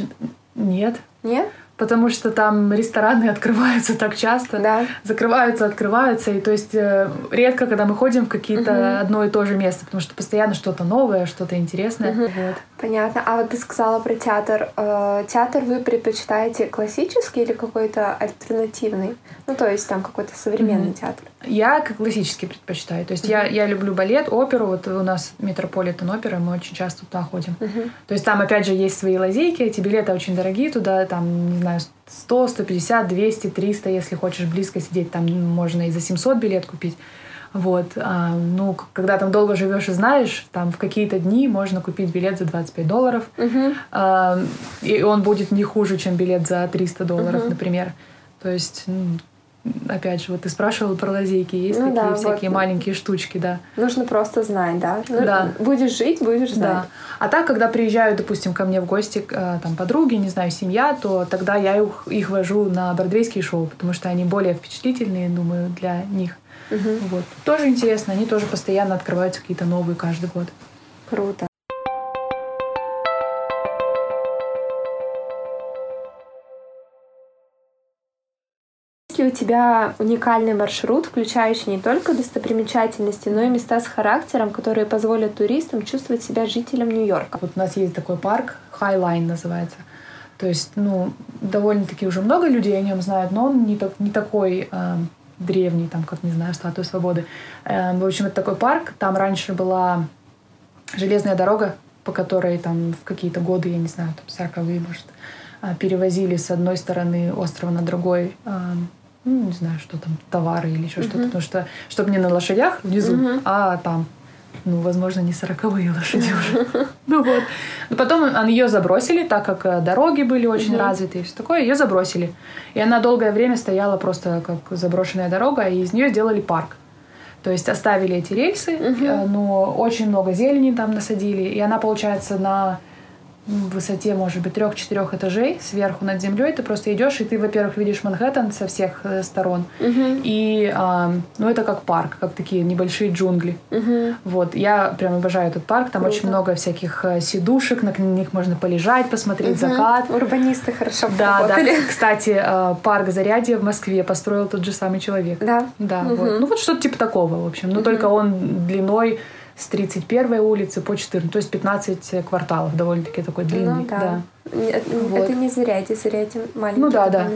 нет. Нет? потому что там рестораны открываются так часто, да. закрываются, открываются, и то есть э, редко, когда мы ходим в какие-то угу. одно и то же место, потому что постоянно что-то новое, что-то интересное. Угу. Вот. Понятно. А вот ты сказала про театр. Э, театр вы предпочитаете классический или какой-то альтернативный? Ну, то есть там какой-то современный угу. театр. Я классический предпочитаю. То есть угу. я, я люблю балет, оперу. Вот у нас Метрополитен опера, мы очень часто туда ходим. Угу. То есть там, опять же, есть свои лазейки, эти билеты очень дорогие туда, там, не знаю, 100, 150, 200, 300, если хочешь близко сидеть, там можно и за 700 билет купить. Вот. А, ну, когда там долго живешь и знаешь, там в какие-то дни можно купить билет за 25 долларов. Uh-huh. А, и он будет не хуже, чем билет за 300 долларов, uh-huh. например. То есть ну, опять же, вот ты спрашивала про лазейки, есть ну, такие да, всякие вот. маленькие штучки, да. Нужно просто знать, да? Ну, да. Будешь жить, будешь знать. Да. А так, когда приезжают, допустим, ко мне в гости э, там подруги, не знаю, семья, то тогда я их, их вожу на бродвейские шоу, потому что они более впечатлительные, думаю, для них. Угу. Вот. Тоже интересно, они тоже постоянно открываются какие-то новые каждый год. Круто. Ли у тебя уникальный маршрут, включающий не только достопримечательности, но и места с характером, которые позволят туристам чувствовать себя жителем Нью-Йорка? Вот у нас есть такой парк, Highline называется. То есть, ну, довольно-таки уже много людей о нем знают, но он не, так, не такой э, древний, там, как, не знаю, статуя свободы. Э, в общем, это такой парк. Там раньше была железная дорога, по которой там в какие-то годы, я не знаю, там 40-е, может, э, перевозили с одной стороны острова на другой э, ну, не знаю, что там, товары или еще что-то. Потому что, чтобы не на лошадях внизу, а там, ну, возможно, не сороковые лошади уже. Ну вот. Но потом ее забросили, так как э, дороги были очень развиты и все такое, ее забросили. И она долгое время стояла просто как заброшенная дорога, и из нее сделали парк. То есть оставили эти рельсы, uh-huh. но очень много зелени там насадили, и она, получается, на в высоте, может быть, трех-четырех этажей сверху над землей. Ты просто идешь, и ты, во-первых, видишь Манхэттен со всех э, сторон. Uh-huh. И, а, ну, это как парк, как такие небольшие джунгли. Uh-huh. Вот, я прям обожаю этот парк. Там Круто. очень много всяких э, сидушек, на них можно полежать, посмотреть uh-huh. закат. Урбанисты хорошо Да, поработали. да. Кстати, э, парк Зарядье в Москве построил тот же самый человек. Да? Да, uh-huh. вот. Ну, вот что-то типа такого, в общем. Но uh-huh. только он длиной с 31 улицы по 14, то есть 15 кварталов, довольно-таки такой длинный. Ну, да. да. Вот. Это не зря, эти зря эти маленькие. Ну да, да.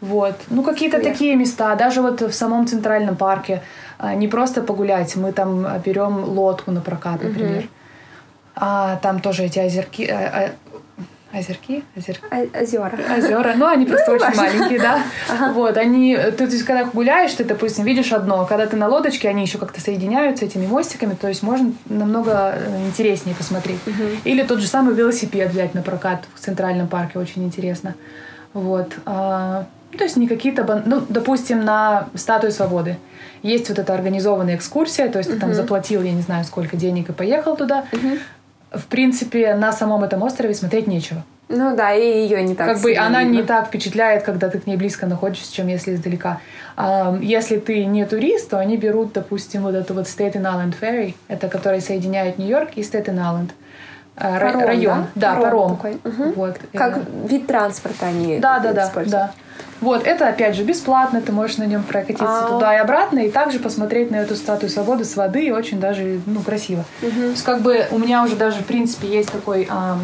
Вот. Ну, какие-то такие места, даже вот в самом Центральном парке, а, не просто погулять, мы там берем лодку на прокат, например. Угу. А там тоже эти озерки, а, а, Озерки? Озер... Озера. Озера. Ну, они просто ну, очень маленькие, да. Ага. Вот, они... Ты, то есть, когда гуляешь, ты, допустим, видишь одно. Когда ты на лодочке, они еще как-то соединяются этими мостиками, то есть можно намного э, интереснее посмотреть. Угу. Или тот же самый велосипед взять на прокат в Центральном парке, очень интересно. Вот. А, ну, то есть не какие-то... Ну, допустим, на Статую Свободы. Есть вот эта организованная экскурсия, то есть ты там заплатил, я не знаю, сколько денег и поехал туда. Угу в принципе, на самом этом острове смотреть нечего. Ну да, и ее не так. Как бы она не так впечатляет, когда ты к ней близко находишься, чем если издалека. Если ты не турист, то они берут, допустим, вот эту вот Staten Island Ferry, это который соединяет Нью-Йорк и Staten Island. Э, Паром, район. да? Да, паром. такой. Мгм. Вот. Как Э, вид транспорта они Да, да, да, используют. да. Вот, это опять же бесплатно, ты можешь на нем прокатиться А. туда и обратно, и также посмотреть на эту статую свободы с воды, и очень даже, ну, красиво. То есть, как бы, у меня уже даже, в принципе, есть такой ам,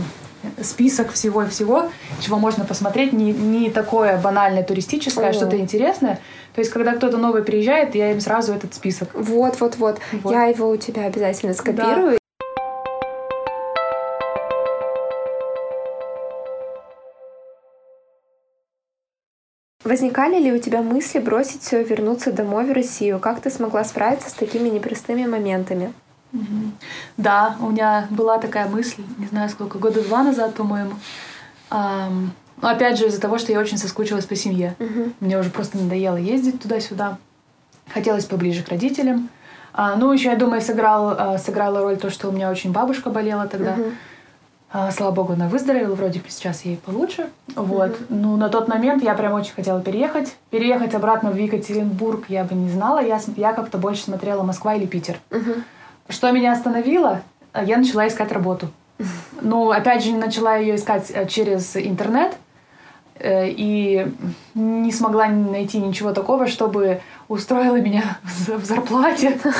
список всего-всего, чего можно посмотреть, не, не такое банальное туристическое, а что-то интересное. То есть, когда кто-то новый приезжает, я им сразу этот список. Вот, вот, вот, Вот. Я его у тебя обязательно скопирую. Возникали ли у тебя мысли бросить все и вернуться домой в Россию? Как ты смогла справиться с такими непростыми моментами? Да, у меня была такая мысль, не знаю сколько, года два назад, по-моему. Ам, ну, опять же, из-за того, что я очень соскучилась по семье. Мне уже просто надоело ездить туда-сюда. Хотелось поближе к родителям. А, ну, еще, я думаю, сыграл, а, сыграла роль то, что у меня очень бабушка болела тогда. А, слава богу, она выздоровела, вроде бы сейчас ей получше. Вот. Ну, на тот момент я прям очень хотела переехать. Переехать обратно в Екатеринбург я бы не знала. Я, я как-то больше смотрела Москва или Питер. Что меня остановило? Э, Я начала искать работу. Ну, опять же, начала ее искать э, через интернет э, и не смогла найти ничего такого, чтобы устроило меня в зарплате. Другой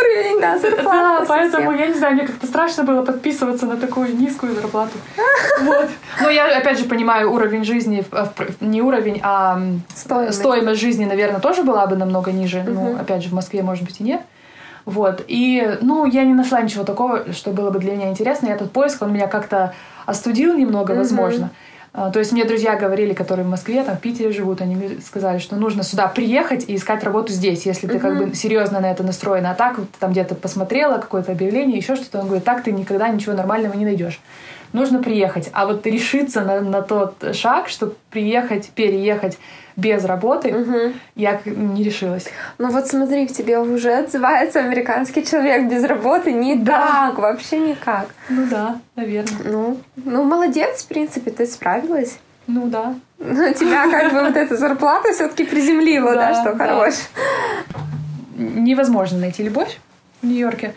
уровень, да, Да, поэтому, я не знаю, мне как-то страшно было подписываться на такую низкую зарплату. Вот. Но я, опять же, понимаю, уровень жизни, в- не уровень, а Стоимость. стоимость жизни, наверное, тоже была бы намного ниже. Ну, опять же, в Москве, может быть, и нет. Вот. И, ну, я не нашла ничего такого, что было бы для меня интересно. И этот поиск, он меня как-то остудил немного, возможно. А, То есть мне друзья говорили, которые в Москве, там в Питере живут, они мне сказали, что нужно сюда приехать и искать работу здесь, если ты как бы серьезно на это настроена. А так вот там где-то посмотрела какое-то объявление, еще что-то, он говорит, так ты никогда ничего нормального не найдешь. Нужно приехать. А вот решиться на, на тот шаг, чтобы приехать, переехать без работы, я к- не решилась. Ну вот смотри, в тебе уже отзывается американский человек без работы. Никак, вообще никак. Ну да, наверное. Ну, ну, молодец, в принципе, ты справилась. Ну да. Но тебя как бы вот эта зарплата все-таки приземлила, да, Да, что да. хорош. невозможно найти любовь в Нью-Йорке.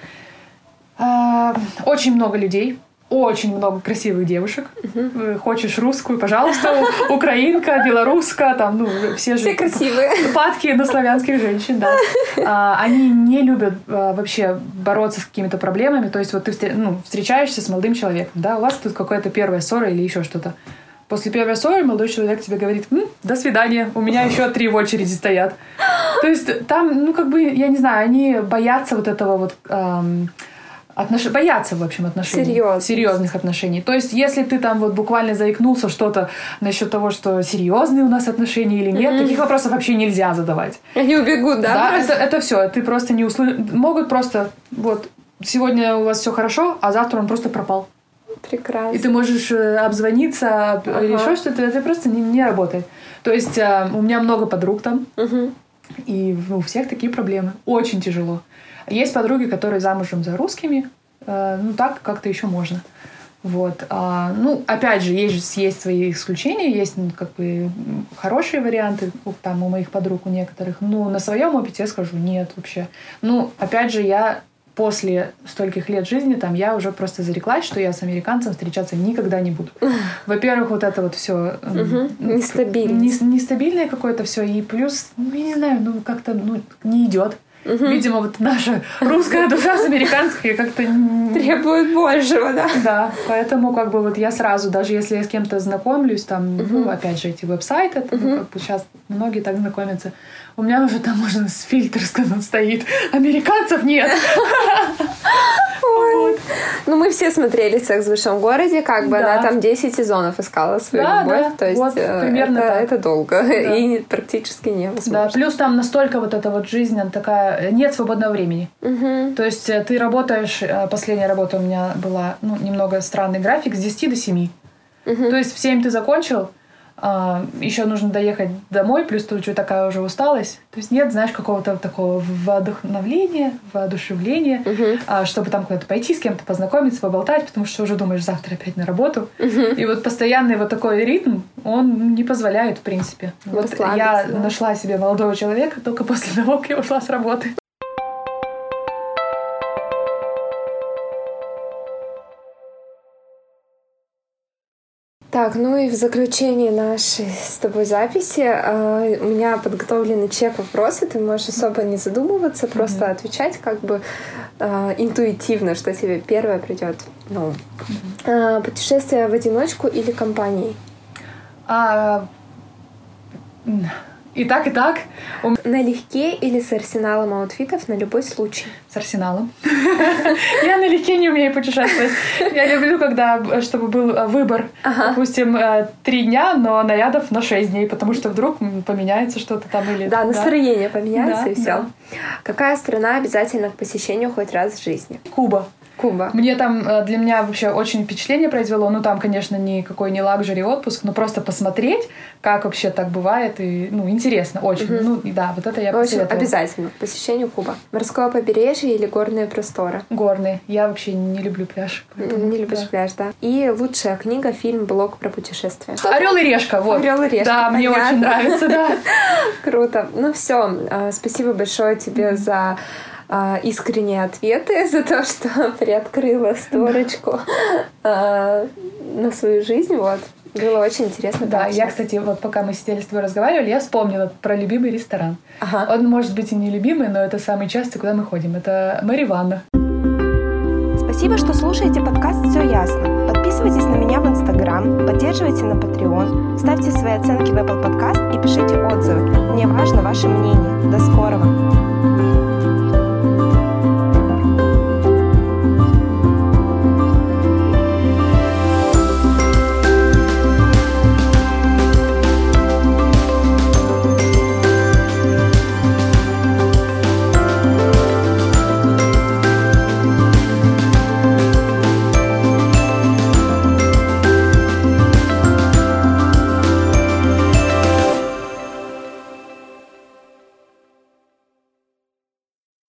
А, Очень много людей, очень много красивых девушек. Э, Хочешь русскую, пожалуйста, украинка, белоруска, там, ну, все же... Все красивые. Падки на славянских женщин, да. А, Они не любят а, вообще бороться с какими-то проблемами. То есть вот ты встр- ну, встречаешься с молодым человеком, да, у вас тут какая-то первая ссора или еще что-то. После первой ссоры молодой человек тебе говорит, «М, до свидания, у меня еще три в очереди стоят. То есть там, ну, как бы, я не знаю, они боятся вот этого вот... ам, отнош- Боятся, в общем, отношений. Серьезных. Серьезных отношений. То есть, если ты там вот буквально заикнулся что-то насчет того, что серьезные у нас отношения или нет, таких вопросов вообще нельзя задавать. Они убегут, да? Да, просто? это, это все. Ты просто не услышишь. Могут просто вот сегодня у вас все хорошо, а завтра он просто пропал. Прекрасно. И ты можешь э, обзвониться об- или Ага. еще что-то, это просто не, не работает. То есть э, у меня много подруг там, Мгм. и у всех такие проблемы. Очень тяжело. Есть подруги, которые замужем за русскими, э, ну так как-то еще можно. Вот. А, ну, опять же, есть, есть свои исключения, есть ну, как бы хорошие варианты там у моих подруг, у некоторых. Ну, на своем опыте я скажу, нет вообще. Ну, опять же, я после стольких лет жизни там я уже просто зареклась, что я с американцем встречаться никогда не буду. Во-первых, вот это вот все Мгм. Нестабильность. нестабильное какое-то все, и плюс, ну, я не знаю, ну как-то ну, не идет. Видимо, вот наша русская душа с американской как-то Требует большего, да? да, поэтому как бы вот я сразу, даже если я с кем-то знакомлюсь, там, ну, опять же, эти веб-сайты, ну, как бы сейчас многие так знакомятся, у меня уже там можно с фильтр сказать, стоит, американцев нет. Вот. Ну, мы все смотрели «Секс в большом городе», как бы Да. она там 10 сезонов искала свою Да, любовь. да, То есть вот э, примерно это, так. это долго Да. и практически невозможно. Да, плюс там настолько вот эта вот жизнь, она такая, нет свободного времени. Мгм. То есть э, ты работаешь, э, последняя работа у меня была, ну, немного странный график, с 10 до 7. То есть в 7 ты закончил, еще нужно доехать домой, плюс тут уже такая уже усталость. То есть нет, знаешь, какого-то такого воодухновления, воодушевления, а, чтобы там куда-то пойти, с кем-то познакомиться, поболтать, потому что уже думаешь, завтра опять на работу. И вот постоянный вот такой ритм, он не позволяет, в принципе. Вот я да. нашла себе молодого человека только после того, как я ушла с работы. Так, ну и в заключении нашей с тобой записи э, у меня подготовлены чек вопросы. Ты можешь особо не задумываться, просто mm-hmm. отвечать как бы э, интуитивно, что тебе первое придет. Ну, mm-hmm. э, путешествие в одиночку или компанией? А, и так, и так. Налегке или с арсеналом аутфитов на любой случай? С арсеналом. Я налегке не умею путешествовать. Я люблю, когда, чтобы был э, выбор. Допустим, э, три дня, но нарядов на шесть дней, потому что вдруг поменяется что-то там или... Да, настроение поменяется и все. Какая страна обязательно к посещению хоть раз в жизни? Куба. Куба. Мне там, э, для меня вообще очень впечатление произвело. Ну, там, конечно, никакой не лакжери отпуск, но просто посмотреть, как вообще так бывает. И, ну, интересно очень. Угу. Ну, да, вот это я общем, обязательно к посещению Куба. Морское побережье или горные просторы? Горные. Я вообще не люблю пляж. Поэтому, не любишь да. пляж, да. И лучшая книга, фильм, блог про путешествия. Орел и решка, вот. Орел и решка. Да, понятно. мне очень нравится, да. Круто. Ну все, а, спасибо большое тебе за а, искренние ответы за то, что приоткрыла створочку а, на свою жизнь. Вот. Было очень интересно. Да, я, кстати, вот пока мы сидели с тобой разговаривали, я вспомнила про любимый ресторан. Ага. Он может быть и не любимый, но это самый частый, куда мы ходим. Это Мэри Ванна. Спасибо, что слушаете подкаст «Все ясно». Подписывайтесь на меня в Инстаграм, поддерживайте на Patreon, ставьте свои оценки в Apple Podcast и пишите отзывы. Мне важно ваше мнение. До скорого!